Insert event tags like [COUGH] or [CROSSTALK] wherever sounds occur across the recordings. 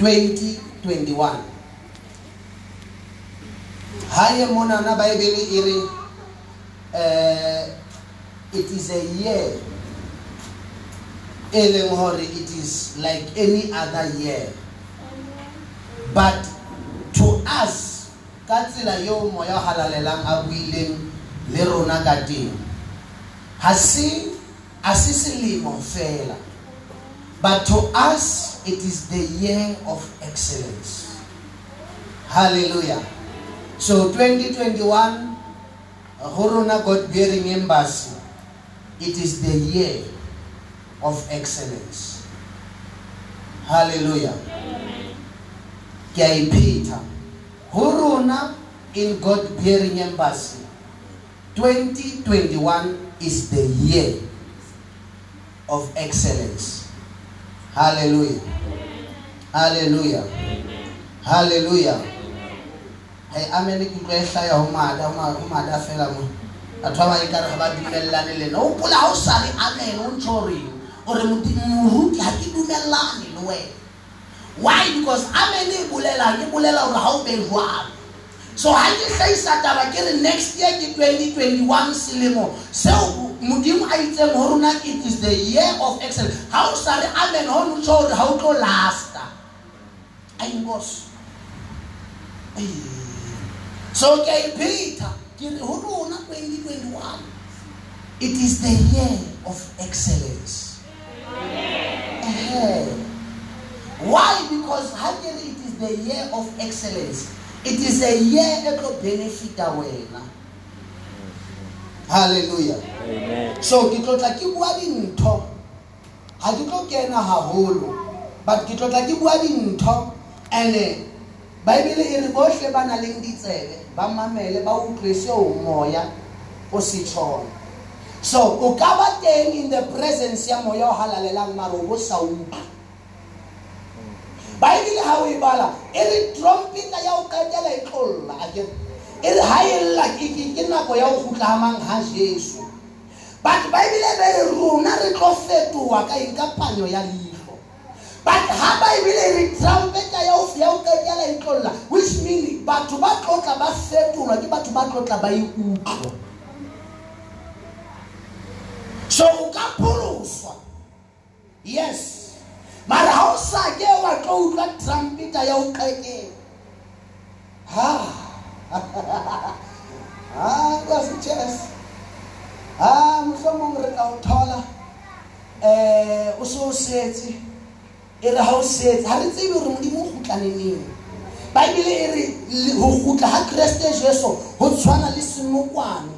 2021 haye monana baebele e re uh, it is a year e leng hore it is like any other year. But to us ka tsela eo moya halalelang a buileng le rona ka teng ha se a se selemo fela but to us it is the year of excellence. Hallelujah. So 2021 ho rona god bearing embassy it is the year of excellence. Hallelujah. Ke a ipheta ho rona in god bearing embassy 2021 is the year of excellence hallelujah. Hallelujah. Hallelujah. Hey amen ke tlo e hlaya ho mada ho mada fela mo batho ba ba e kare ga ba dumellane le nna o pola ha o why? Because amen e bolelang e bolela be jwalo so ha ke hlahisa taba ke re next year ke 2021 selemo seo modimo a itseng ho rona it is the year of excellence. Ha o sa re amen ho ntsho hore ha o tlo lasta. Ayinkosi so ke a ipheta ke re ho rona 2021 it is the year of excellence. Ehe. why? Because ha it is the year of excellence it is a year e tlo benefita wena hallelujah. Amen. so ke tlo tla ke bua dintho. Ha ke tlo kena haholo but ke tlo tla ke bua dintho and baebele e re bohle ba nang le ditsebe ba mamele ba utlwe seo moya o se tšhona so o ka ba teng in the presence ya moya o halalelang mare o bo sa utlwe baebile ga o e bala e re trompeta ya o qetela e tlolla akere e re ha e lla ke nako ya go gutlagamang ga jesu. But baebile be re rona re tlo fetoha ka eng? Ya leitlho but ha baebile re trumpeta ya ya ho e tlolla which mean batho ba tlotla ba fetolwa ke batho ba tlotla ba e utlwa. So o ka pholoswa. Yes mara ha o sa ke wa tlo utlwa trumpeta ya ho qetela ha. [LAUGHS] Ha kwasi chess ha mohlomong re ka o thola um o se o setse. E re ha o setse ha re tsebe hore modimo o kgutlane neng baebile e re ho kgutla ha kreste jesu ho tshwana le senokwane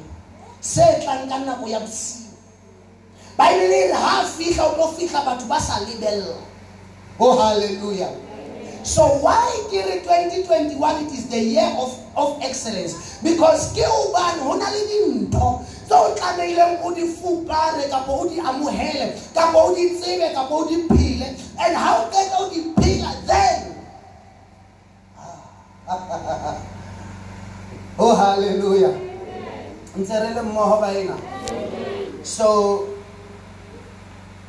se tlang ka nako ya bosiu. Baebile e re ha fihla o tlo fihla batho ba sa lebella. Oh hallelujah. So why ke re 2021 it is the year of, of excellence? Because ke hobane ho na le dintho. Tse o tlamehileng o di fupare kapa o di amohele kapa o di tsebe kapa o di and how can o di phela then [LAUGHS] oh hallelujah. Ntse re le mmoho baena so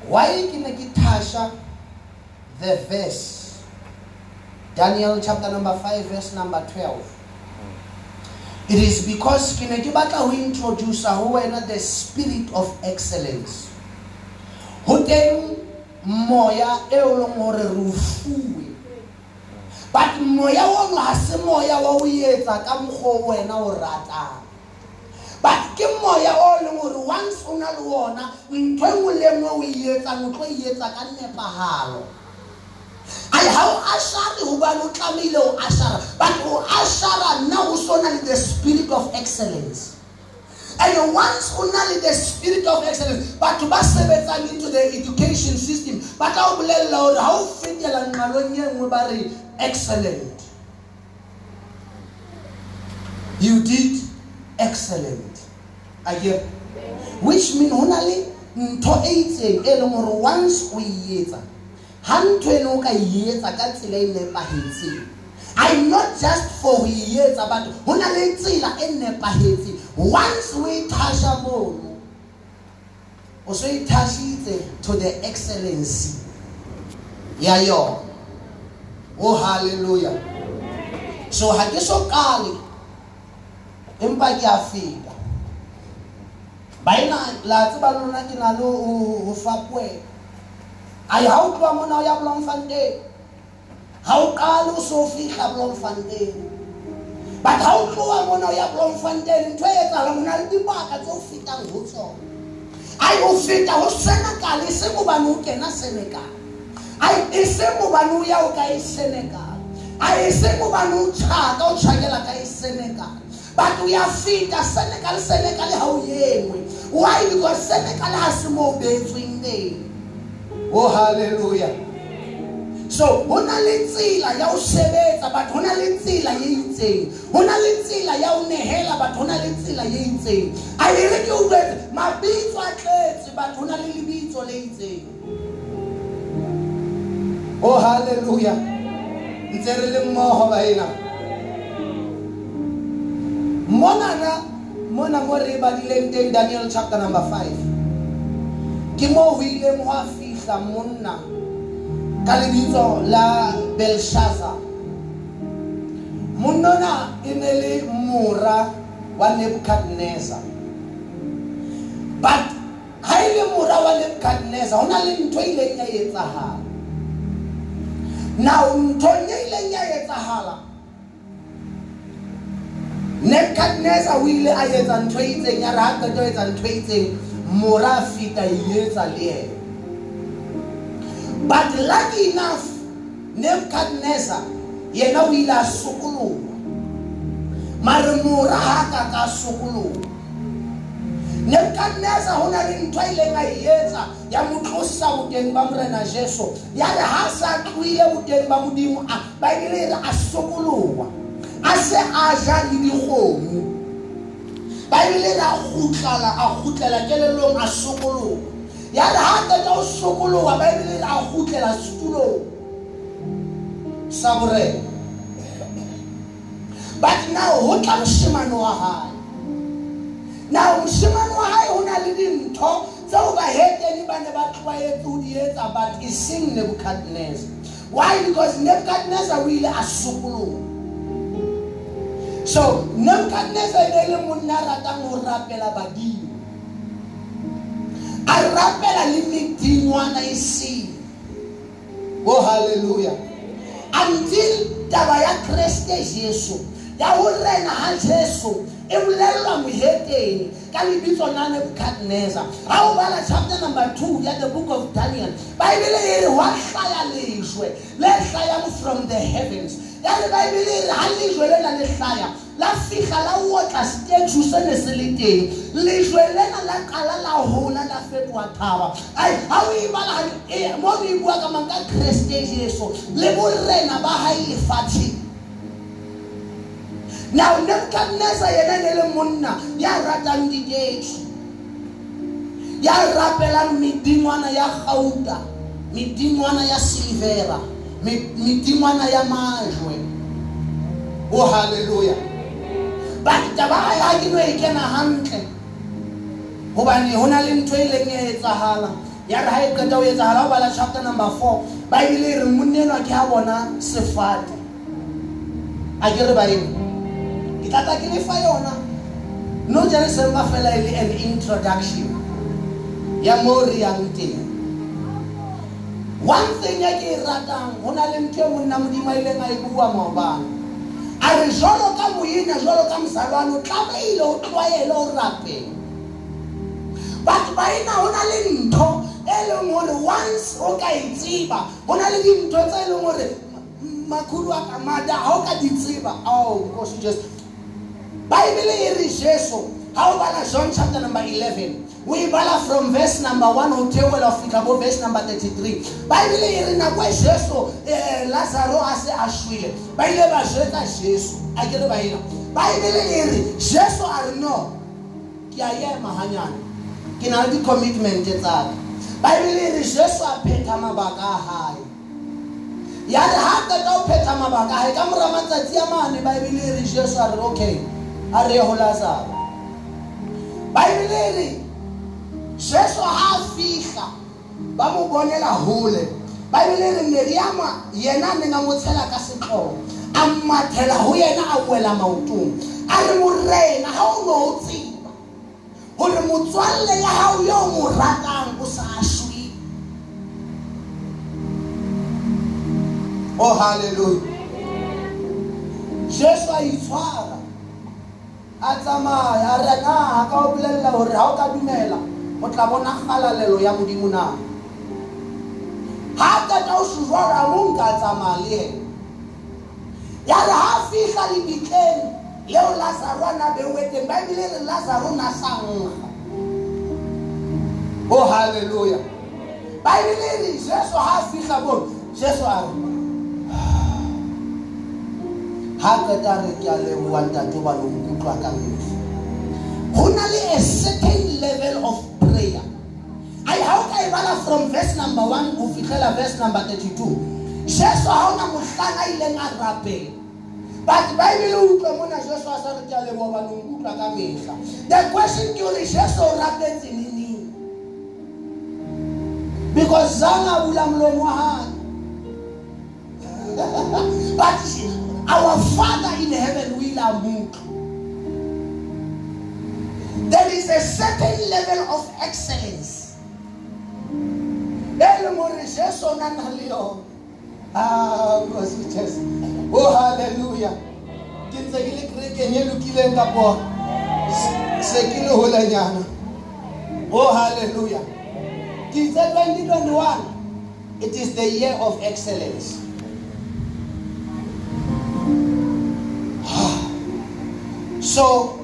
why ke ne ke thasha the verse. Daniel chapter number 5 verse number 12 it is because ke ne ke batla introduce ho wena the spirit of excellence. Ho teng moya leng hore re fuwe. But moya ono ha se moya wa ho etsa wena o but ke moya o leng hore once o na le ona ntho e nngwe le nngwe o e etsang o tlo e etsa ka nepahalo ai ha o ashare hobane o ashara. But o ashara nna o na le the spirit of excellence. And once o the spirit of excellence batho ba sebetsang into the education system ba tla o bolella hore ha o fetela nqalong excellent. You did excellent. Again which means ho na le ntho once o e etsa ha ntho ene o ka e etsa ka tsela e nepahetseng. I not just for ho e etsa but ho na le tsela e nepahetseng. Once o e thasha mono o so e thashitse to the excellency ya yona. Oh haleluya so ha ke so qale empa ke a feta. Baena la tseba lona ke na le ho fapuela. Tloha mona o ya bloemfontein ha o qale o so fihla bloemfontein but tloha mona o ya bloemfontein ntho e etsahala mona le dibaka tse o fetang ho senegal e se mobane o kena senegal. Ai se mobane o ya o ka senegal. Ai e se mobane o tjhaka o tjhakela ka e senegal. But o ya feta senegal senegal ha o yenngwe why? Because senegal ha se mo beetsweng teng Oh hallelujah. So hona le tsela ya o sebetsa but hona le tsela ye itseng. Hona le tsela ya o nehela but hona le tsela ye itseng. A le re ke o betse mabitso a tletse but hona le lebitso le itseng. Oh hallelujah. Ntse re le mmoho ba ena. Mona na mona mo re ba dileng teng Daniel chapter number 5. Ke mo ho ileng ho a fihla monna ka lebitso la belshaza. Monnona e ne le mora wa nebukadnezar but ha e le mora wa nebukadnezar ho na le ntho e ileng ya etsahala. Now nthong e ileng ya etsahala nebukadnezar o ile a etsa ntho e itseng ya re ha qeta etsa ntho e itseng mora a feta e etsa le yena but lucky enough Nebuchadnezzar yena u ile a sukuluka mara mura ha ka ka sukuluka Nebuchadnezzar hona le ntho ile nga yetsa e ya motlosa boteng ba morena Jesu. Ya re ha sa tluile boteng ba modimo a ba e ile re a sokolowa a se a ja le dikgomo. Ba e ile ra gutlala a gutlela kelelong a sokolowa ya re ha qeta ho sokoloha baebele e re a kgutlela setulong sa borena. But now ho tla moshemane wa now moshemane wa hae ho na le dintho tseo baheteni ba ne ba tlwaetse ho di etsa but e seng why? Because nebukadnezar o ile a sokoloha. So nebukadnezar e ne le monna a ratang ho rapela badimo a rapela le medingwana e seng oh haleluya until taba ya kreste jesu. Ya ho rena ha jesu. E bolellwa moheteng ka lebitso la nebukadnezar. Ha o bala chapter number two ya the book of daniel. Baebele e re hwa hlaya lejwe. Le hlayang from the heavens. Ya re baebele e re ha lejwe lena le hlaya la fihla la otla statue se ne se le teng. Lejwe lena la qala la hola la fetoha thaba. Ai ha o e bala hantle mo re bua ka mang? Ka kreste jesu. Le borena ba hae lefatsheng. Now nebukadnezar yena ne le monna ya ratang diketso. Ya rapelang medingwana ya gauta medingwana ya silvera medingwana ya majwe. O halleluja but taba a ya ke no e kena hantle. Gobane go na le ntho e leng e etsahala. Ya re ga e qeta o etsahala o bala chapter number four baebele e re monnenwa ke ga bona sefate. A ke re baeng ke tlatla ke lefa yona. No jare ba fela e le an introduction ya mo re yang teng. One thing ya ke e ratang go na le ntho e monna modimo a ileng a e bua maobane a re jalo ka moena jalo ka mosalwane o tlameile o tlwaele o rapela batho baena go na le ntho e leng gore once o ka e tseba go na le dintho tse e leng gore makhudu a ka mata ga o ka di tseba. Ao nkosi jesu baebele e re jesu o bala john chapter number 11 o e bala from verse number 1 go theoela go fitlha bo verse number 33 baebele e re nako e jesu um lazaro a se a shwele. Ba ile ba jetsa jesu. A ke re baena baebele e re jesu a re no ke a ema ganyane ke na le di-commitment tsaka jesu a phetha mabaka a gae ya re ga qeta go phetha mabaka a gae ka mora matsatsi a mane jesu a okay. A re lazaro Bibeleni Jesu ha fihla ba mo bonela hole Bibeleni Miriam yena ne nga mo tshela ka setlhogo a mathela ho yena a wela maotong. A re morena ha o no o tseba. Hore motswalle ya hao yo mo ratang o sa shwe. Oh hallelujah. Jesu a itshwara. A tsamaya a re na a ka o bolelela gore ga o ka dumela o tla bona galalelo ya modimo na? Ga a kata o sejwara mo nka tsamaya le ena ya re ga a fitlha lebitleng leo lazaro a na beueteng baebile re lazaro na sa nkga o baebile re jesu ga a fitlha mo jesu a re ha qeta re ke a leboa ntate hobane o nkutlwa ka mehla ho na le a certain level of prayer. Ai ha o ka e bala from verse number one ho fitlhela verse number thirty-two jesu ha ona mohlang a ileng a rapela. But baebile o utlwe mona jesu a sa re ke a leboa hobane o nkutlwa ka mehla. The question ke hore jesu o rapetse neneng because zang a bula molomo wa hae. [LAUGHS] But our Father in heaven will amuk. There is a certain level of excellence. Ah, oh hallelujah. Oh hallelujah. Ke itse 2021 it is the year of excellence. So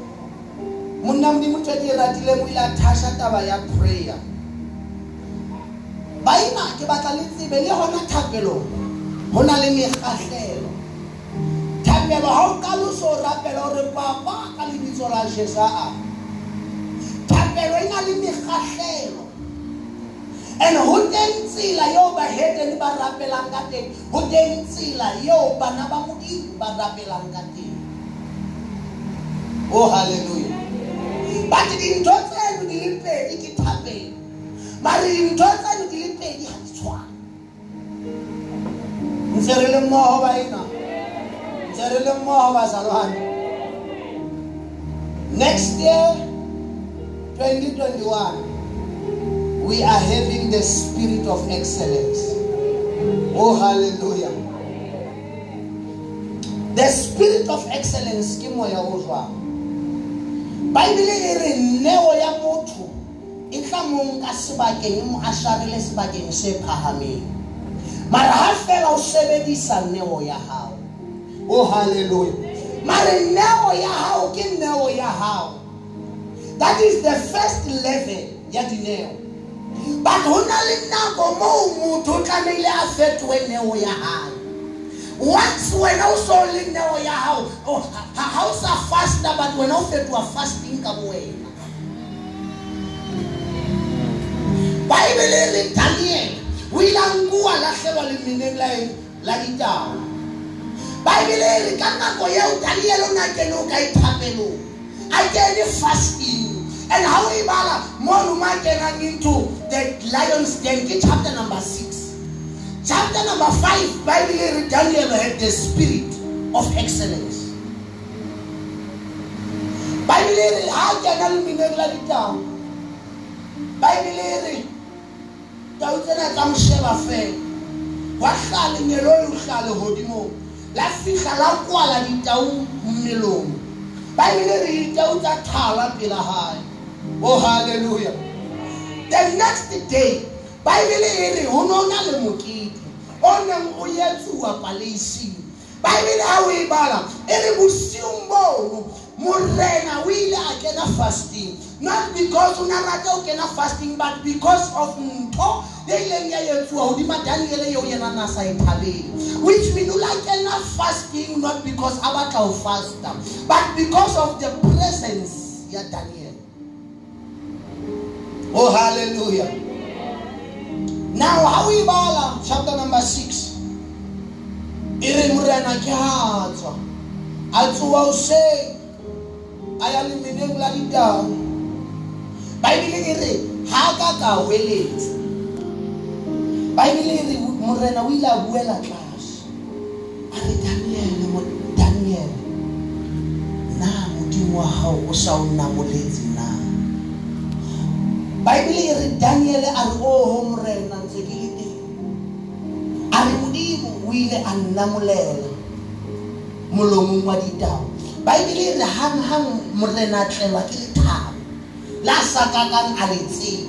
monna modimo tse ke ratile mo ile a thasha taba ya prayer. Baina ke batla le tsebe le gona thapelong go na le mekgatlhelo thapelo ga o kaloso o rapela gore papa ka lebitso la jesa a thapelo e na le mekgatlhelo and go teng tsela yeo baheteni ba rapelang ka teng go teng tsela yeo bana ba modimo ba rapelang ka teng. Oh hallelujah. But dintho tseno di le pedi ke thapelo mare dintho tseno di le pedi ga di tshwane ntse re le mmogo baena ntse re le mmogo bazalwane next year 2021 we are having the spirit of excellence. Oh hallelujah. The spirit of excellence ke moya o jwang baebile e re neo ya motho e tla mo nka sebakeng e mo a sharele sebakeng se phahameng. Mara ha fela o sebedisa neo ya hao. O halleluja mare neo ya hao ke neo ya hao. That is the first level ya dineo. But ho na le nako moo motho o tlamehile a fetoe neo ya hae. Once wena o so le neo ya hao ha o sa fasta but wena o fetoa fasting ka bo wena baebele re daniel. O ile a nkua latlhelwa lemeneng la ditaba baebele re ka nako yeo daniel o na kene o ka ithapelong a kene fasting and how o e bala mono ma kenang into the lions den chapter number six chapter number five baebele re daniel had the spirit of excellence. Baebele re ha kena lemeneng la ditaba baebele re tau tsena tsa mo sheba fela wa hlaa lenyelo le o hlaa lehodimong la fihla la kwala ditau mmelong baebele re ditau tsa thala pela hae oh halleluja the next day baebele e re ho no na le mokete o neng o etsuwa paleising baebele ha o e bala e re bosiung bono morena o ile a kena fasting. Not because o na rata o kena fasting but because of ntho e ileng ya etsuwa hodima daniele eo yena na sa e thabele which mean o la kena fasting not because a batla ho fasta but because of the presence ya daniel. Oh hallelujah now ha o e bala chapter number six. E re morena ke ha tswa. A tsoa hoseng a ya lemeneng la ditau baebile e re ha ka ka hweletsa baebile e re morena o ile a buela tlase. A re daniele mo- daniele na modimo wa gago o sa o namoletse na? Baebele e re daniele a re oh, oho morena ntse ke le teng. A re modimo o ile a nnamolela molomong wa ditao baebele e re hanghang morena a tlelwa ke lethabo. La sa kakang a le tseba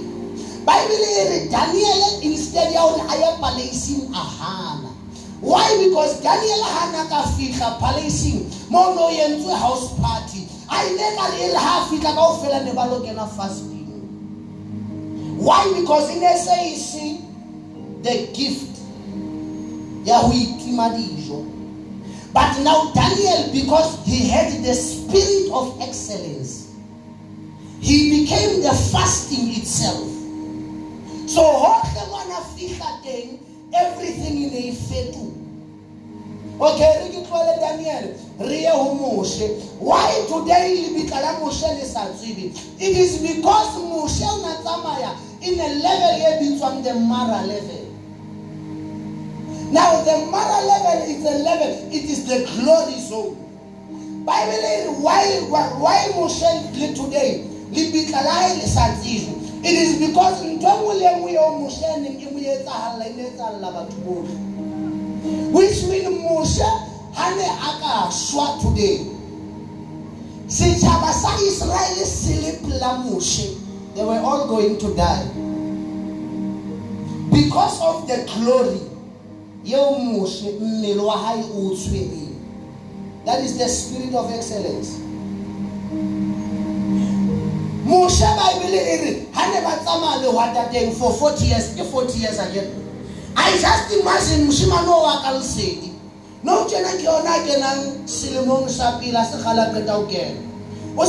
baebele e re daniele instead ya gore a ye palaising a hana. Why? Because daniel hana ka fitlha palaising mo no yentswe house party. A ile ka le e le ha a fitlha ka ofela ne ba lo kena fasting why? Because in ne se e the gift but now daniel because he had the spirit of excellence he became the fasting itself. So everything in a fetoha okay re ke tlole daniel moshe. Why today la moshe le it is because moshe o na in a level e bitswang the mara level. Now the mara level is a level it is the glory zone. Bible e why why moshe le today? Lebitla la hae le it is because e nngwe le e nngwe moshe a neng e mo etsagalla e which mean moshe ha ne a ka shwa today. Setšhaba sa israele se le pela moshe they were all going to die. Because of the glory o o that is the spirit of excellence. Moshe e teng for 40 years ke 40 years again. I just imagine moshimane o wa ka no tjena ke yona kenang selemong sa pele a se kgala qeta ho kena. O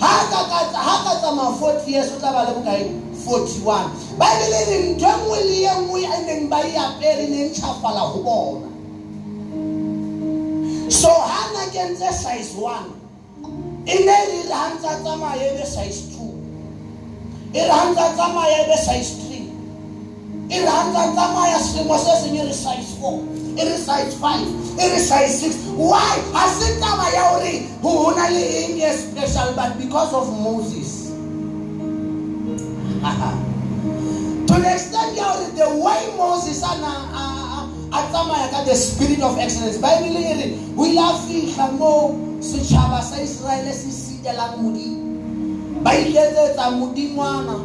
ha ka ka- ha ka tsamaya 40 years o tla ba le bokae 41 baebele e re ntho e nngwe le e nngwe e neng ba e apere e ne e ntjhafala ho bona. So ha na kentse size 1 e ne e re ha ntsa tsamaya e be size 2 e re ha ntsa tsamaya e be size 3 selemo se seng e re size 4 e re size 5 e re size 6 why? Ha se taba ya hore ho ho na special but because of moses. [LAUGHS] To the extent ya hore the way moses a na uh, uh, uh, a- a- a tsamaya the spirit of excellence. Baebele e re o ile a fitlha mo setšhaba sa israele se sitelang modimo ba iketsetsa modingwana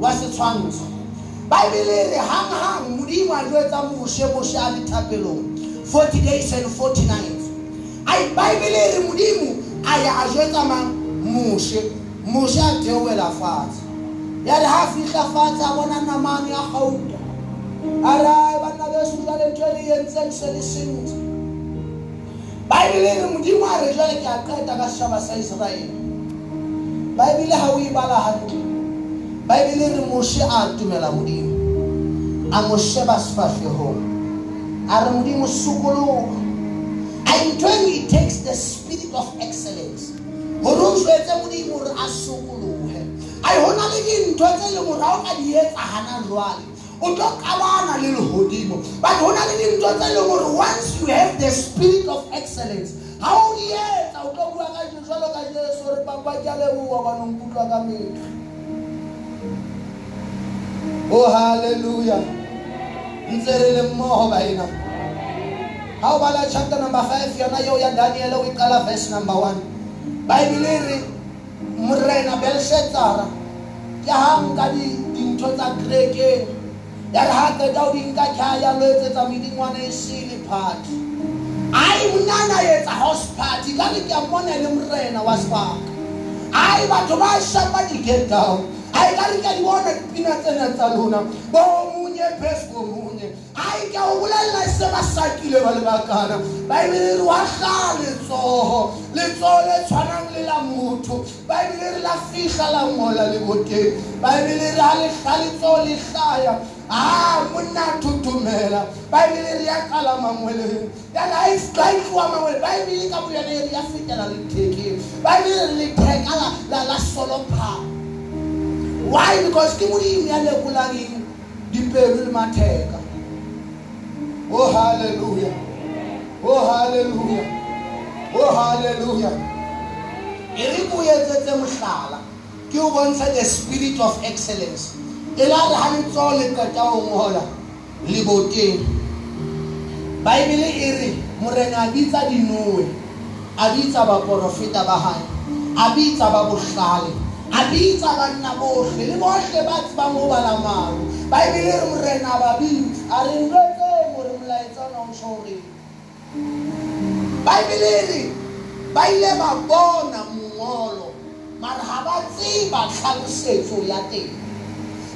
wa setshwantsho baebele re hanghang modimo a jwetsa moshe a dithapelong 40 days and 40 nights. Ai baebele e re modimo a ya a jwetsa mang? Moshe. Moshe a theowela fatshe. Ya re ha a fitlha fatshe a bona namane ya gauta a re "Ai, banna beso jale ntho e le entseng se le sentse. Baebele re modimo a re jale ke a qeta ka setšhaba sa israele baebele ha o e bala hantle baebele re moshe a atumela modimo. A mo sheba sefahlehong. A re modimo sokologa a ntho eng it takes the spirit of excellence. Gore o jwetse modimo gore a sokologe ai go na le dintho tse leng gore ga o ka di etsa gana jwale o tlo kabana le legodimo but go na le dintho tse leng gore once you have the spirit of excellence ga o di etsa o tlo bua ka jalo ka jesu. Gore papa ke a leboa banongkutlwa ka metho Oh hallelujah. Mtserele mmoho baina. How about chapter number 5 yona yo ya Daniel uyiqala e verse number 1. Bible e ri Morena Belshazzar ya hang ka di dintho tsa kreke ya re ha qeta ho di nka kha ya lo etsetsa medingwana e sile party hayi mnana yetsa house party ka ke a bona e le morena wa spark hayi batho ba shapa di get down hayi kalike libona kuphinacenatsa lona bomunye phezu komunye. Hayi ke ukulela sebasakile bale bakana baibele re wa tlaa letsogo letsogo le tshwanang le la motho baibele re la fitlha la ngola leboteng baibele re ga letlha letsogo le tlaya a monna thuthumela baebile re ya kala mangweleng yana ga e tloa mangwele baebile ka boyane re ya fetela lethekeng baebile re letheka la solopapa why? Because ke modimo ya lekolang eng dipelo le matheka oh haleluya oh haleluya oh haleluya e re ko etsetse mohlala ke o bontsha the spirit of excellence. E la re ha letsoho le qeta ho ngola leboteng baebele e re morena a bitsa dinowe a bitsa baporofeta ba hae a bitsa ba bohlale. A bitsa banna bohle le bohle ba tsebang ho bala maru baebele e re morena ba bitsa a re njwetseng hore molaetsa ona o tjho horeng baebele e re ba ile ba bona mongolo mara ha ba tseba tlhalosetso ya teng.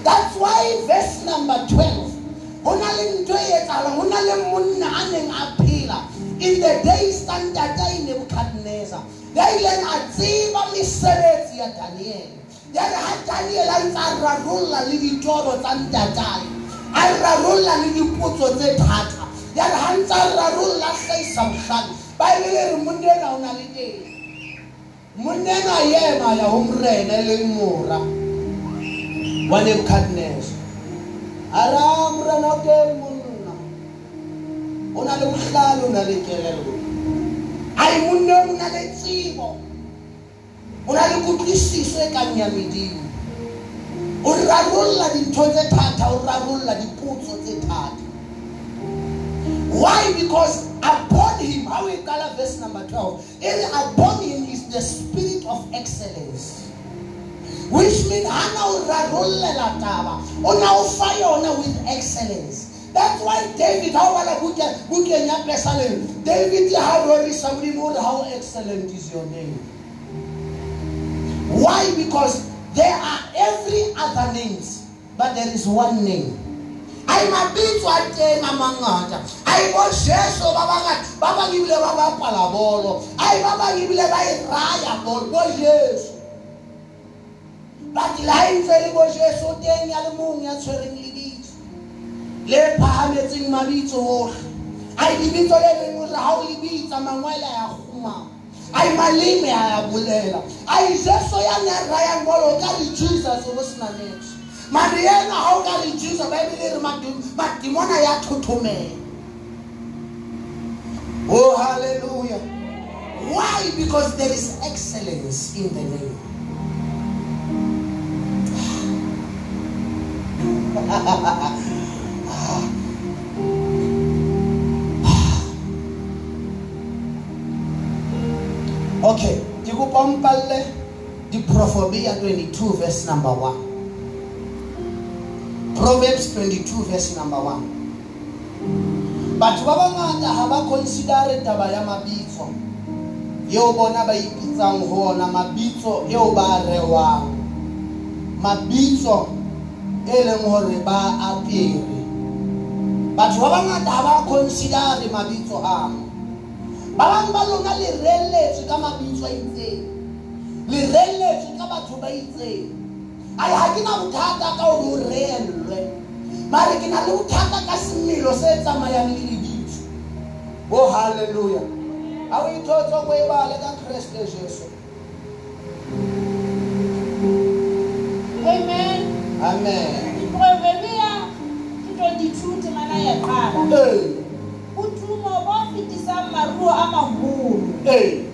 That's why verse number 12 ho na le ntho e etsahalang ho na le monna a neng a phela. In the days tsa ntata e nebukadnezar ya ileng a tseba mesebetsi ya daniele ya re ha daniel a ntse a rarolla le ditoro tsa ntatae. A rarolla le dipotso tse thata. Ya re ha ntse a rarolla a hlahisa bohlano baebele re monna ena o na le teng. Monna ena a ema ya ho morena e leng mora. Wa nebukadnezar. A ra morena o teng monna o na le bohlale o na le kelello. Ai monna o na le tsebo o na le kutlwisiso e kang ya medimo o rarolla dintho tse thata o rarolla dipotso tse thata. Why? Because upon him how we call verse number 12 it upon him is the spirit of excellence. Which means hana o rarollela taba o na o fa yona with excellence that's why david ya pesaleng david how excellent is your name. Why? Because there are every other names but there is one name. Ai mabitso a teng eh, a mangata ai bo jesu ba bangata ba bang ebile ba bapala bolo. Ai ba bang ebile ba e raya bolo bo jesu. But le ha e ntse le bo jesu o teng ya le mong ya tshwereng le phahametseng mabitso ohle. Ai lebitso le leng hore ha o lebitsa mangwele a ya kgumama ai maleme a ya bolela. Ai jesu ya ne a rayang bolo o ka re jesus o bo sena niks mare ena ha o ka re jesus baebele e re madi- madimona ya thothomela. Oh hallelujah. Why? Because there is excellence in the name. okay [LAUGHS] ke kopa o mpalle diprofobia 22 verse number 1 proverbs 22 verse number 1 batho ba bangata ha ba considere taba ya mabitso eo bona ba ipitsang ho ona mabitso eo ba a rewang mabitso e leng hore ba apere. Batho ba bangata ha ba considere mabitso ano ba bang ba lona le reelletswe ka mabitso a itseng. Le reelletswe ka batho ba itseng. Ai ha ke na bothata ka hore o reellwe mare ke na le bothata ka semelo se tsamayang le lebitso. O halleluja ha o ithotse ko e bale ka kreste jesu. Amen. amen. Proverbia 22 temana ya qala. ee Utumo bo fetisang maruo a maholo. ee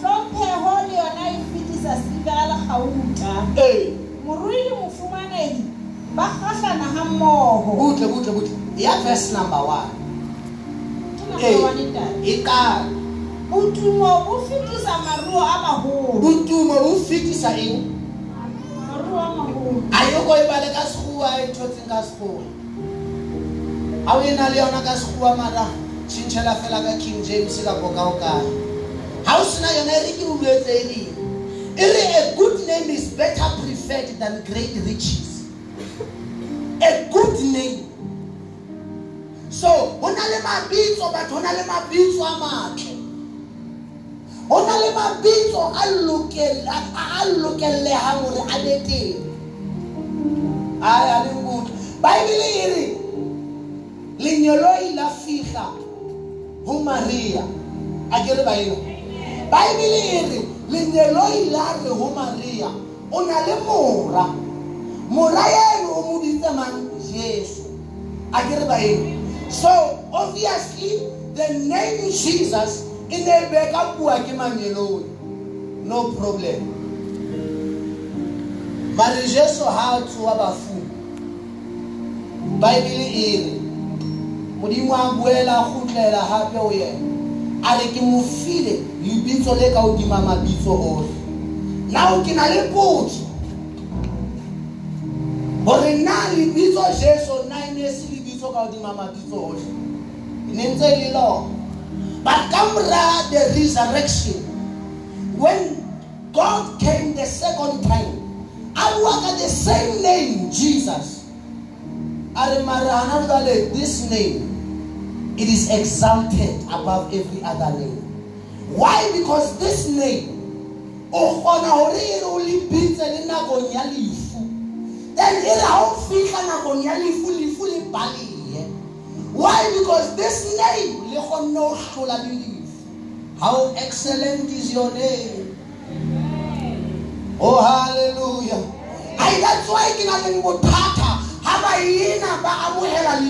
Hlompheho le yona e fetisa siba ya lekgauta. ee Morui le mofumanedi ba kgahlana ha mmoho. butle butle butle ya verse number one ee e qala Utumo bo fetisa maruo a maholo. botumo bo fetisa eng Maruo a maholo. a yo e bale ka sekgowa e thotseng ka sekgowa ha o e na le yona ka sekgowa mara tšhintšhela fela ka king james kapo ka o kae ha o sena yona e re ke bolwetse e reng e re a good name is better preferred than great riches. A good name. So ho na le mabitso batho ho na le mabitso a matle. Ho na le mabitso a lokela- a- a lokellehang hore a be teng. Ai a leng kutlwa baebele e re lenyeloi la fihla ho maria a ke re baena baebele e re lenyeloi la re maria o na le mora. Mora eno o moditse mang? Yesu a ke re baeng so obviously the name jesus e ne e be ka bua ke manyeloi no problem. Mare jesu ha a tsoa bafung. Baebele e re modimo a boela gotlela gape o yena. A re ke mo file lebitso le ka hodima mabitso ohle. Nao ke na le potso gore na lebitso jesu na e ne se lebitso ka hodima mabitso ohle? E ne ntse le lona. But ka the resurrection when god came the second time a bua ka the same name jesus. A re mare gana jale this name it is exalted above every other name. Why? Because this name oh, o kgona gore re o lebitse le nakong then why? Because this name how excellent is your name. Oh hallelujah. Ai that's why ke na leng bothata. Ga baena ba amogela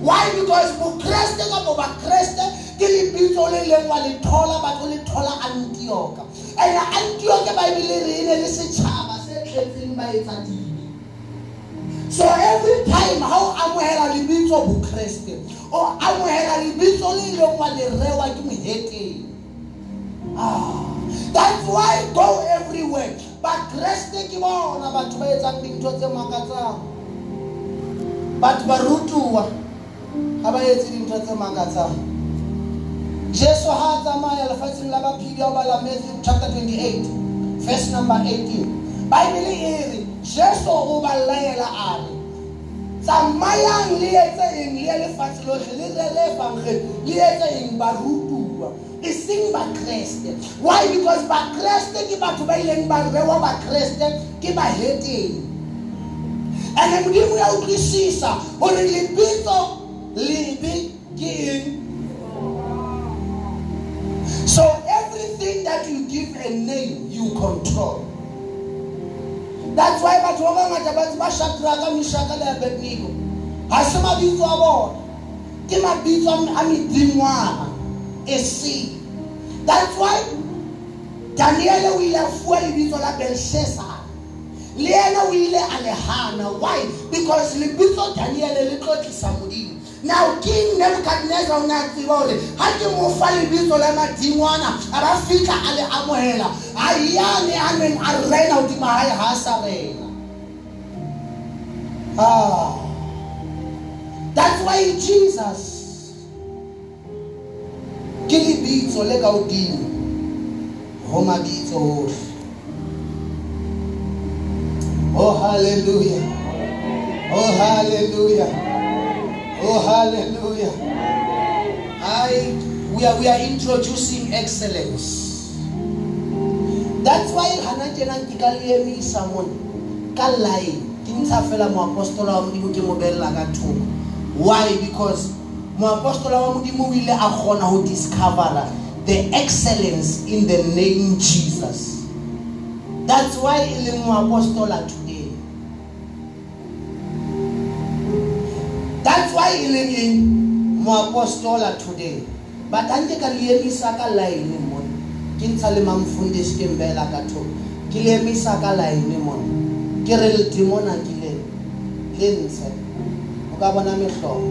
why? Because bokreste kapo bakreste ke lebitso le leng wa le thola batho le thola antioka and antioke baebile re e ne le setšhaba se tletseng ba etsa so every time ga o amogela lebitso bokreste o amogela lebitso le leng wa le rewa ke moheteng ah, that's why go everywhere. Bakreste ke bona batho ba etsang dintho tse makatsang. Batho ba rutuwa ga ba etse dintho tse makatsang jesu ga a tsamaya lefatsheng la baphedi ao bala matthew chapter 28 verse number 18 baebele e re jesu o ba laela a re tsamayang le etse eng? Le lefatshe lotlhe le relefangge le etse eng? Ba rutuwa. E seng bakreste why? Because bakreste ke batho ba ileng ba rewa bakreste ke baheteng and modimo ya utlwisisa gore lebitso lebe ke so everything that you give a name you control. That's why batho ba bangata ba ba shadraka meshaka le abednego ga se mabitso a bona. Ke mabitso a medingwana e se that's why daniele o ile a fua lebitso belshazzar. Le ena o a le hana. Why? Because lebitso daniele le tlo tlisa modimo now king nebuchadnezzar o ne a tseba gore ga ke mo fa lebitso la madingwana a ba fitlha a le amogela a yane a neng a rena godimo gae ga a sa rena ah. that's why jesus ke lebitso le ka godimo go mabitso otlhe oh hallelujah. Oh hallelujah oh hallelujah. I, we, are, we are introducing excellence. That's why gana tjenang ke ka le emisa mone ka line ke ntsha fela moapostola wa modimo ke mo belela ka thoko. Why? Because moapostola wa modimo o ile a kgona go discovera the excellence in the name jesus. That's why e leng moapostola today that's why e leng eng moapostola today. But a nke ka le emisa ka line mone ke ntsha le mamfundisi ke mbela ka thoko. Ke le emisa ka line mone ke re ledimona ke le le ntshe. O ka bona metlhogo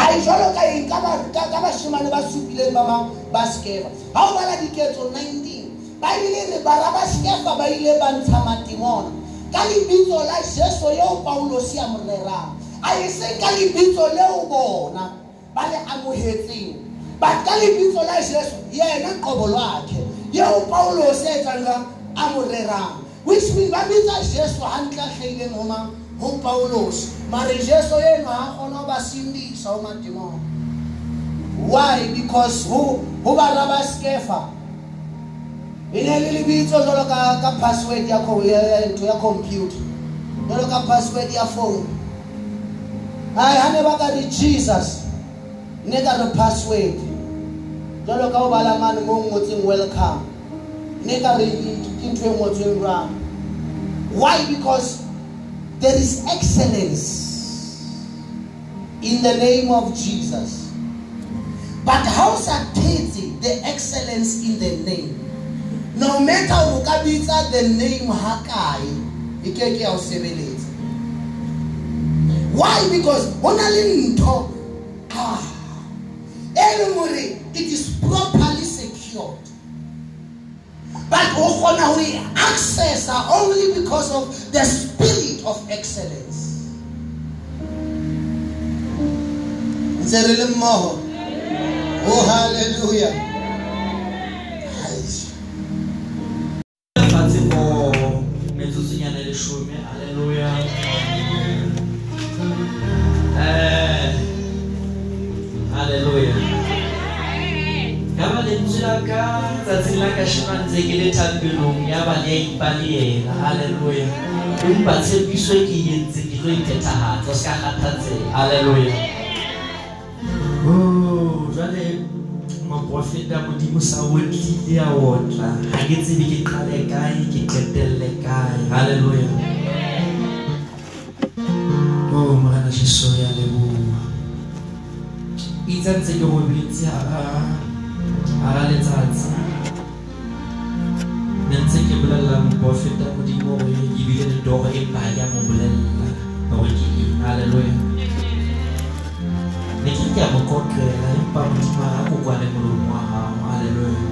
ai jalo ka eng ka ba- ka ka bashemane ba supileng ba bang ba skefa ga o bala diketso 19 ba ile re bara ba skefa ba ile ba ntsha matimona ka lebitso la jesu yeo paulos ya mo rerang a e seng ka lebitso leo bona ba le amogetseng but ka lebitso la jesu yena qobo lwakhe. Yeo paulos e etsang jang a mo rerang which mean ba bitsa jesu hantle a tlhaileng go mang? Go paulos. Mare jesu eno ga kgona go ba sindisa go matimong why? Because go go bara ba skefa. E ne le lebitso jalo ka ka password ya co- ya ya- ntho ya computer. Jalo ka password ya phone. Ai ha ne ba ka re jesus ne ka re password jalo ka o bala mane mo ngotseng welcome ne ka re ke ntho e ngotsweng jwang why because there is excellence in the name of Jesus. But how satete the excellence in the name? No matter o ka bitsa the name ha kae, e ke ke ya o sebeletsa. Why? Because ho na le ntho ah, e leng hore it is properly secured. But o kgona ho e accessa only because of the spirit of excellence. Ntse re le mmoho. Oh hallelujah. Ya ya ipaleela halleluja empa tshepiso e ke e entse ke tlo iphethahatsa o se ka kgathatseha halleluja Oh, jwale moprofeta modimo sa otlile a otla ga ke tsebe ke qale kae ke qetelele kae. Halleluja o morena jeso ya leboa itse ntse ke robetse hara letsatsi ne ntse ke bolelela moprofeta modimo hore ebile le toro e pale ya mo bolelela hore ke eng halleluja ne ke ke a mo kokela empa modimo ha ko kwane molomo wa hao halleluja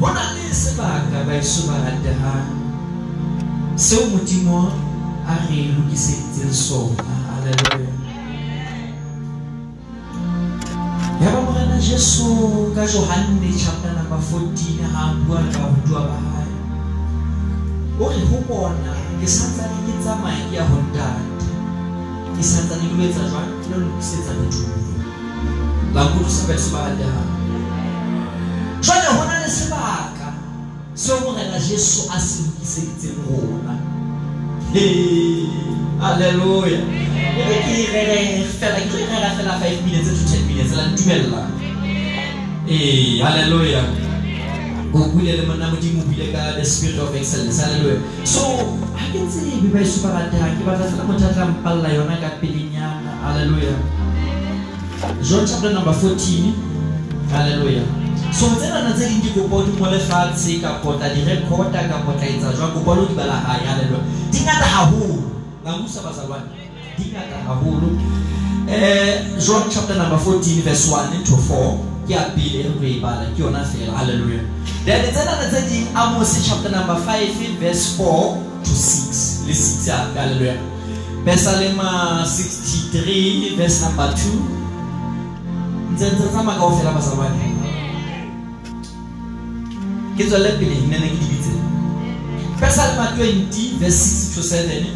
ho na le sebaka baeso ba ratehang seo modimo a re lokiseditseng sona halleluja jesu ka johanne chapter number 14 ha bua ka boduwa ba hae. O re ho bona ke santsane ke tsamaya ke ya ho ntate. Ke santsane ke etsa jwang? Ke lo lokisetsa bodulo la nkutlwisa batho ba ratehang jwale ho na le sebaka seo morena jesu a se lokiseditseng rona. Halleluja ebe ke rere fela ke e rera fela five minutes to ten minutes la ntumella Hey, hallelujah. the spirit of excellence. Hallelujah. So, I can say, Bible Superata, give us a Matata Palla, Yonaka Pilinya. Hallelujah. John chapter number 14. Hallelujah. so tse nana tse ding di kopa di mo lefatshe kapo tla di recorda kapo tla etsa jwang kopa lo di bala gae halelo di ngata haholo namusa bazalwane di ngata haholo um john chapter number 14 verse 1 to 4 ki apili mtu ibada ki unafeel haleluya then tena nataji Amos chapter number 5 verse 4 to 6 listen to haleluya Besalema 63 verse number 2 ntsentsetsa kaofela basalabane ke tswele pele nnene ke di bitse 20 verse 6 to 7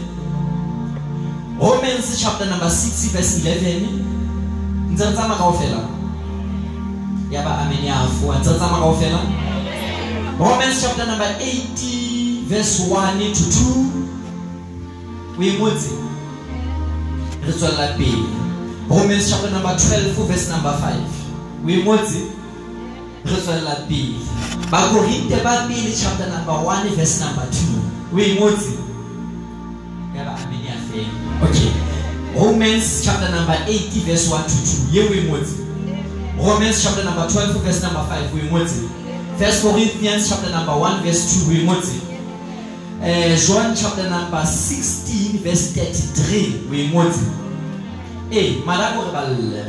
Romans chapter number 6 verse 11 ntsentsa kaofela yaba ameni afua tazama kwa Romans chapter number 80 verse 1 to 2 uimutse e re pele. Romans chapter number 12 verse number 5 uimutse e re Bakorinte ba pele chapter number 1 verse number 2 uimutse e yaba ameni afela okay Romans chapter number 80 verse 1 to 2 yewe imutse Romans chapter number 12, verse number 5, we want it. First Corinthians chapter number 1, verse 2, we want it. Eh, uh, John chapter number 16, verse 33, we want it. Hey, madame, on va le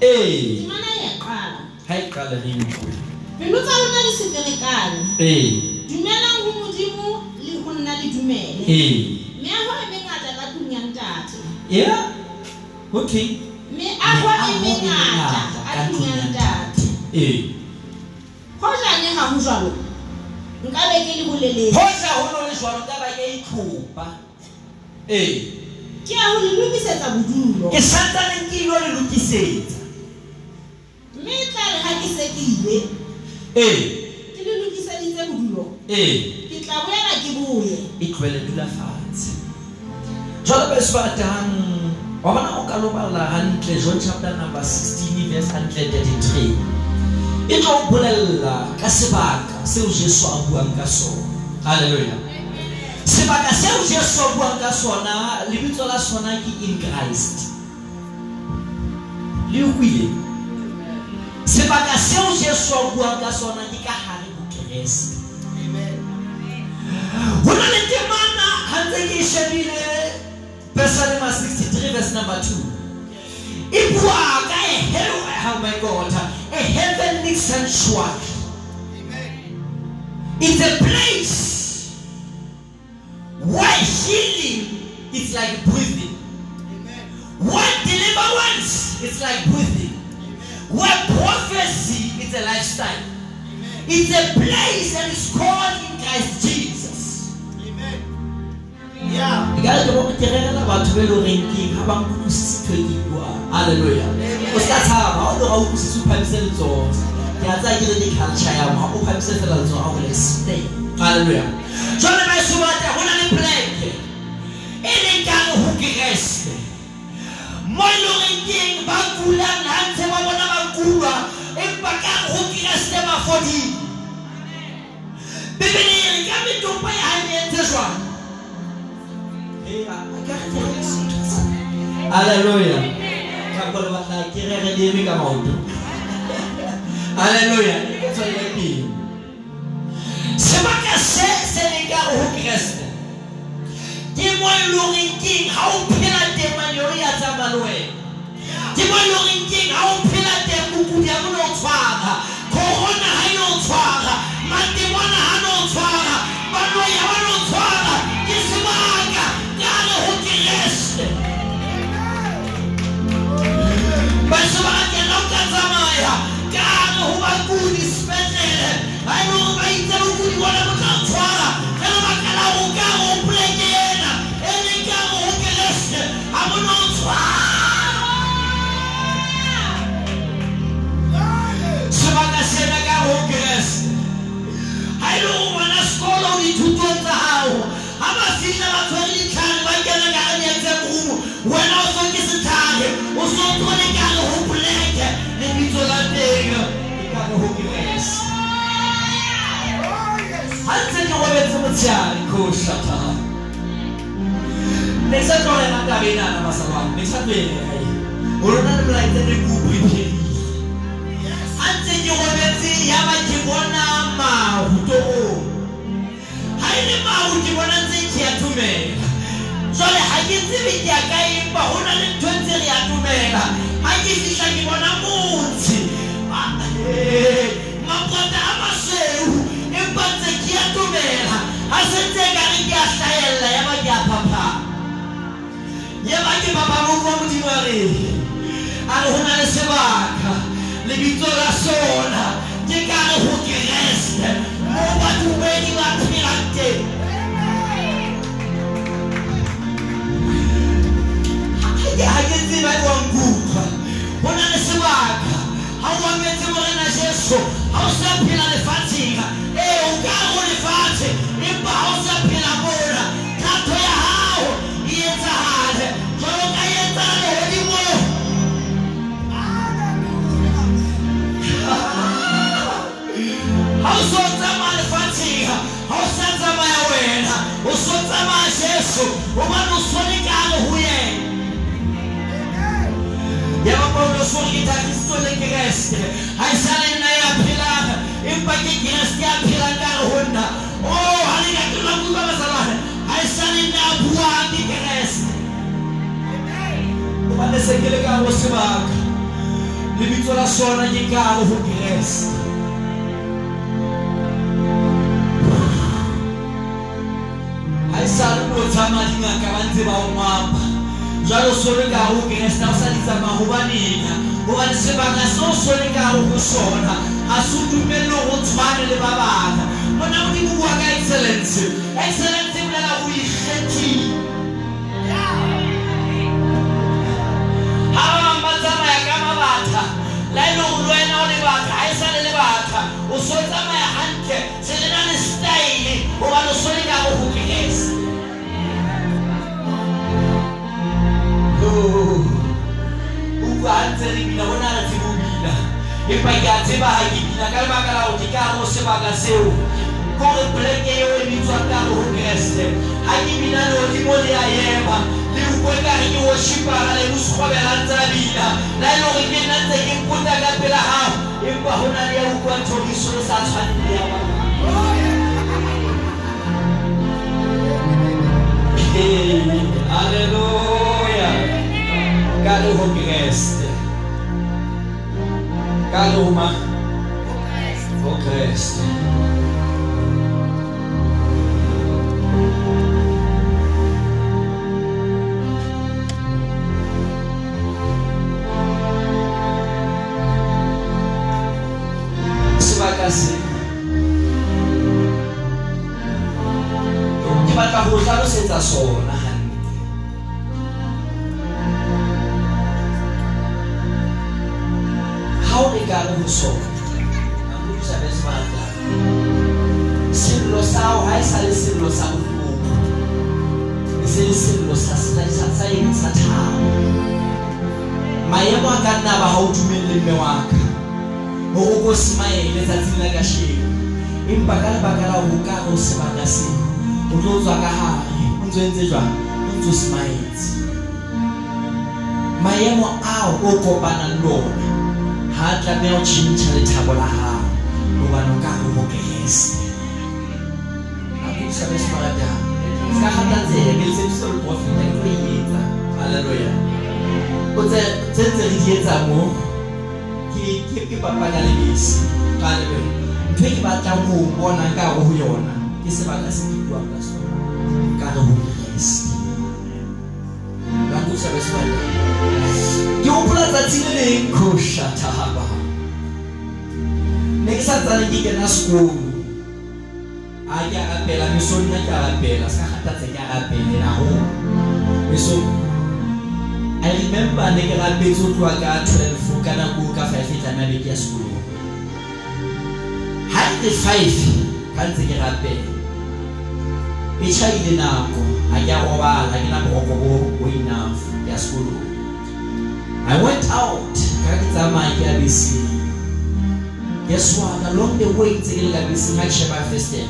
Hey. Hi, Kaladin. Hey. Ke johanne 14 temana e yaqala ha e qala re utlwe. pelo tsa lona di se ferekane dumelang ho modimo le ho nna le dumele meaho e mengata ka tlung ya ntate Yeah. Okay. meaho e mengata ka tlung ya ntate hojane ha ho jwalo nka be ke le boleletse Hoja ho no le jwalo ka ba ke itlhopa. Eh. ke a ho le lokisetsa bodulo Ke santsane ke ilo le lokisetsa. mme e tlare ha ke se ke ile Eh. Lokiseditse bodulo Eh. ke tla boela ke boye. E tlohele dula fatshe. Jwale ba se ba ratang wa bona o ka lo balla hantle john chapter number 16 verse 133 e tlo o bolella ka sebaka seo jesu a buang ka sona. Halleluja sebaka seo jesu a buang ka sona lebitso la sona ke in christ. Le utlwile? Sebaka seo jesu a buang ka sona ke ka hare ho keresete ho na le temana ha ntse ke e shebile Psalm 63 verse number 2 e bua ka a hell oh my god. A heavenly sanctuary. It's a place where healing is like breathing. Where deliverance is like breathing. Where prophecy is a lifestyle it's a place that is called in Christ Jesus. Ikare ke bo ke rerela batho be le horeng ke ha ba nkutlwisise ntho e ke e buang halleluja o se ka tshaba ha o le ga o utlwisise o phamise letsogo ke a tsaya ke le di-culture ya mo ha o phamise fela letsogo a gole stay. Halleluja jale baeso bata go na le pleke e leng kare go keresete. Mo e le goreng keng ba kulang ga ntse ba bona ba kulwa et pas qu'à rester ma folie. Bébé, il y a mis ton père à une joie. Et à caractère, Alléluia. Alléluia. C'est pas cassé, c'est les gars qui. Dis-moi how can I demand your Yatamanwe? Dis-moi l'orinking, how tšhelete kukudia go no tshwana kgogona ga yo tshwana koshata next time ona na ka bena na basaba next time bene ka ye ona na le light le go buitse antse ke go betse ya ba ke bona mahuto o ha ile mahu ke bona ntse ke ya tumela jwale ha ke tsebe ke ya ka empa ho na le ntho e ntse re ya tumela ha ke fihla ke bona motse. A re ho na le sebaka lebitso la sona ke kare ho Kreste mo badumedi ba phelang teng Ha- ke tsebe ha wa nkutlwa ho na le sebaka ha o mametse morena jesu ha o sa phela lefatsheng ee o ka umando solika aluhuye yabambondo solika solika rest haisale na ya pila impaki rest ya pila karo honda oh halika kila mungu masala haisale na buwa ambike rest umande sekele karo sibaka libitwa la sona jikalo hukiresi e sa re no tsamaya dingaka ba ntse ba omapa jalo sone ka go kena sena o sa di tsamaya gobanena gobane sebaka seo sone ka go go sona ga se o dumelele go tshwane le ba bana bona modimo boa ka etsa tseba ha ke bina ka lebaka la hore ke ka ho sebaka seo kore poleke eo e bitswang ka ho kreste ha ke bina lehodimo le a ema le ukwe ka ke worshipara le tsa bina la e le hore ke nna ntse ke mpota ka pela gago empa go na le ya utlwang thoriso e sa tshwaneng le ya Hey, Aleluia. Cristo. Caro Caluma. Oh, creste oh, Isso vai dar assim. Que vai estar rosto, não sentar só. Né? Ka hare ho sona, ka mo isa be sebaka. Sello sa hao ha e sa le sello sa bohloko. E se le sello sa sa sa sa eng sa thabo. Maemo a ka nna ba ha o dumelle mme wa ka. Hore o ko semaele letsatsing la kasheno. Empa ka lebaka la ho ka ho sebaka seo o tlo tswa ka hare o ntso entse jwang o ntso smaetse maemo ao o kopanang le ona ha tlameha o tšhintšha lethabo la gago gobane o ka go mo kereste akosabe sebaratang ka gatatsebe setso le profeta ke o etsa halleluja o tse ntse re di etsa mo ke papanya lebese galebe ntho e ke batlang go bona ka go yona ke sebaka se ke buang ka sone ka be ke hopola tsatsi le leng koshathaba ne ke sa tsane ke kena sekolo a ke a rapela mesong nna ke a rapela se ka kgathatse ke a rapelela I remember ne ke ho tloha ka 12 ka nako ka 5 e tlameha beke ya sekolong ha ke 5 ka ntse ke rapela e tjhaile nako ha ke a robala ke na boroko bo bo enough ya sekolong I went out. Ka ke ke guess what? Along the way tse ke le ka beseng ha ke sheba festen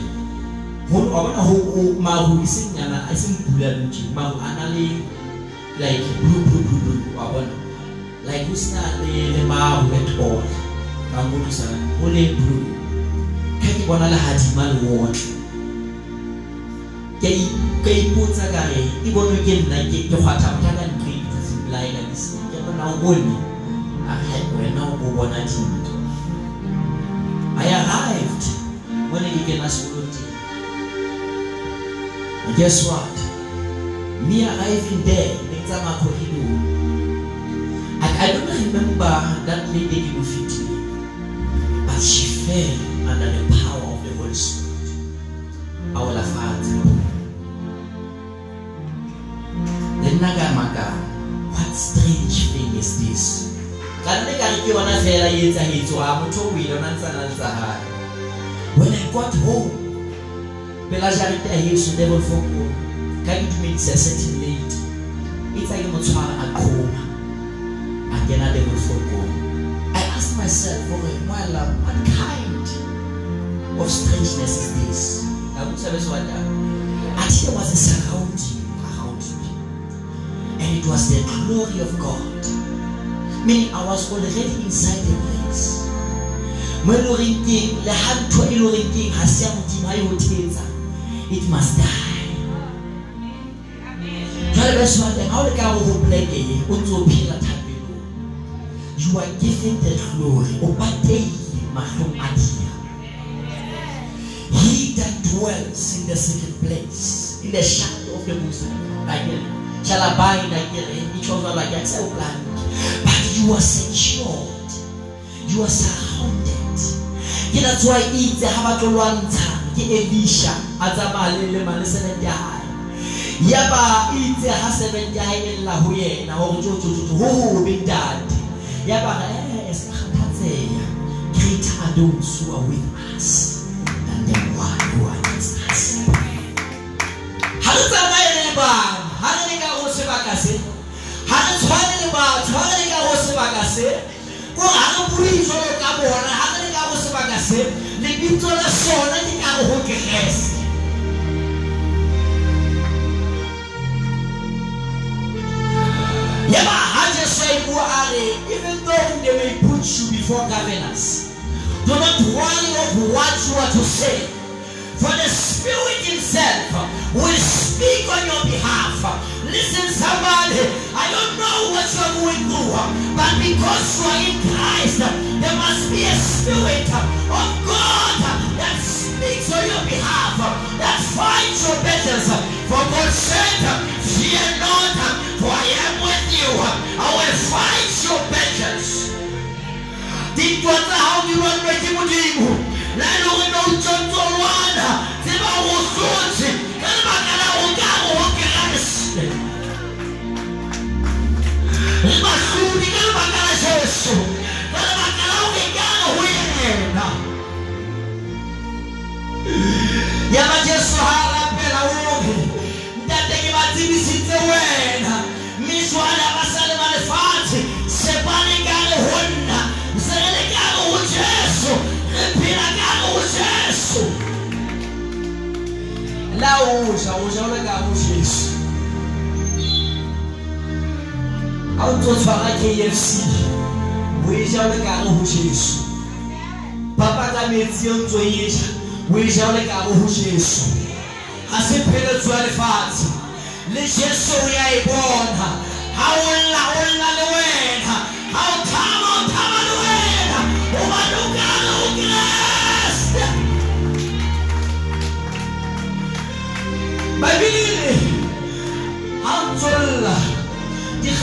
ho wa bona ho maru e seng nyana a seng pula ntse maru a le like blue blue blue blue wa bona. Like ho sena le le maru at all ka ngodisa ho le blue ka ke bona le hadima le wotle ke ke ipotsa ka re e bonwe ke nna ke ke kgwatha motho bona o bone wena bo I arrived when I began a school team. And guess what? Me arriving there, I corridor. And I don't remember that lady who fit me, but she fell under the power of the Holy Spirit. I will have when i got home pela jarete ya heso devil foko ka i asked myself moala what kind of strangeness is this? Taba athi there was a surrounding around me and it was the glory of god meaning I was already inside the place. Mo e le horeng keng le ha ntho e le horeng keng ha se ya modimo ha e it must die. Jwale beso wa teng ha o le ka hare ho poleke e o ntso phela thapelong you are given the glory o pateile mahlong a dia he that dwells in the secret place in the shadow of the most High shall abide like it chose like I said but you are secured. You are surrounded. Ke that's why itse ha batlo lwantsha ke Elisha a tsamaya le seven ya hae. Yaba itse ha seven ya hae e lla ho yena hore jo jo jo ho hobe ntate. Yaba eh se kgathatseha. Greater are those who are with us than the one who are against us ha re tsamaye le bana ha re ka ho sebaka se re tshwane le batho ha re ka ho sebaka se ko ha re ka bona ha re se lebitso la sona ke ka re ho keresete yaba ha jesu a e bua a re even though they may put you before governors do not worry of what you are to say for the spirit himself will speak on your behalf. Listen somebody i don't know what you are going through but because you are in christ there must be a spirit of god that speaks on your behalf that fights your battles. For god said fear not for i am with you. I will fight your battles. Dintwa tsa hao di lwanwe ke modimo la e le gore ne basura. da onde? Aonde é o legal, gente? Aonde os outros falar que é IFC? O Ija é o legal, gente. Papagamento e eu sou Ija. O Ija é o legal, gente. Assim pela sua fase. Lhe Jesus é a ibona. Aonde lá, aonde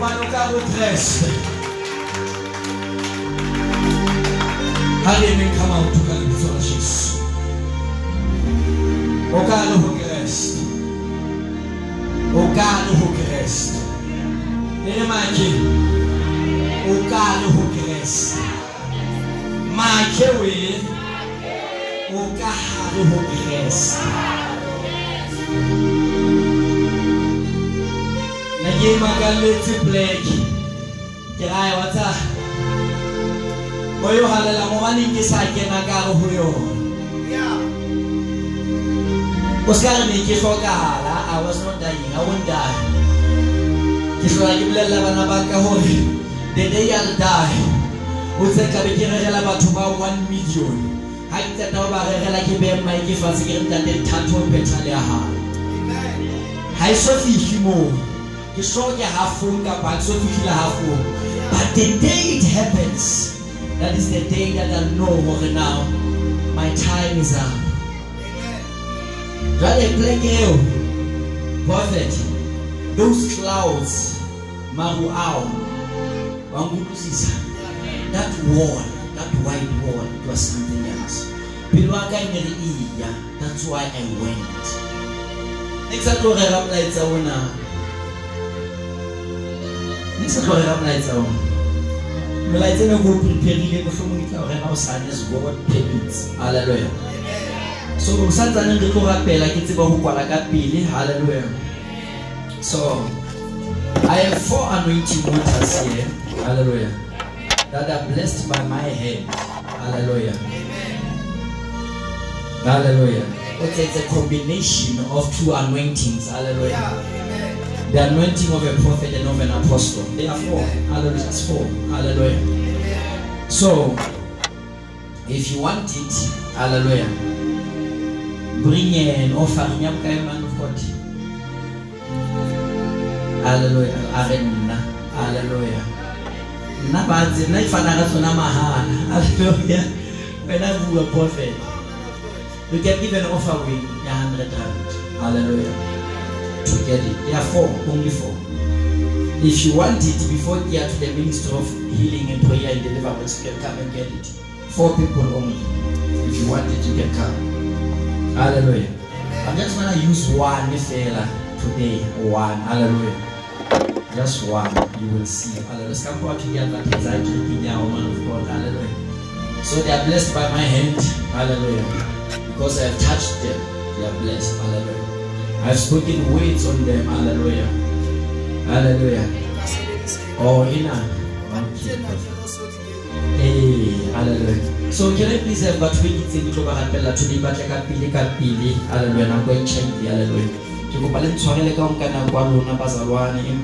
mas o carro cresce. Ali me camal tu cali pessoa O carro cresce. É o carro cresce. Ele mande. O carro cresce. Mas que eu o carro cresce. O ka kreste na ke rae wa tsa o yo galela mobaneng ke sa kena kare go yone o se ka re ne ke tlhokagala i was not dying i won't die. Ke hlola ke bolelela bana ba ka gore the day i'll die o tse ka be ke regela batho ba one million. Ga ke tseta o ba regela ke beng maeke fatshe ke re ntate thato phethale ya gago ga e so fitlhe moo halfong but the day it happens that is the day that I'll know gore now my time is up. Pleke eo prophet those clouds maru that wall that white wall it was something else. Iya that's why i went. Ne ke sa tlo so so i have four anointing waters here. Halleluja that are blessed by my hand. Halleluja Hallelujah. Okay, it's a combination of two anointings. Hallelujah. The anointing of a prophet and of an apostle. There are four. Hallelujah. It's four. Hallelujah. So, if you want it, hallelujah, bring an offering. Kaya man of God. Hallelujah. Arena. Hallelujah. Nna ba tse nna ke fana ka tsona mahala. Hallelujah. When I bua prophet. You can give an offering a hundred rand. Hallelujah. To get it. There are four, only four. If you want it before you get to the ministry of healing and prayer and deliverance, you can come and get it. Four people only. If you want it, you can come. Hallelujah. I'm just gonna use one fella today. One. Hallelujah. Just one. You will see. Hallelujah. Come back here that is actually man of God. Hallelujah. So they are blessed by my hand. Hallelujah. Because I have touched them. They are blessed. Hallelujah. I have spoken words on them. Hallelujah. Hallelujah. Oh, ina. Hey, hallelujah. So can I please have batho ba itseng tlo ba rapella to di batla ka pele ka pele hallelujah nako e tšhaile hallelujah ke go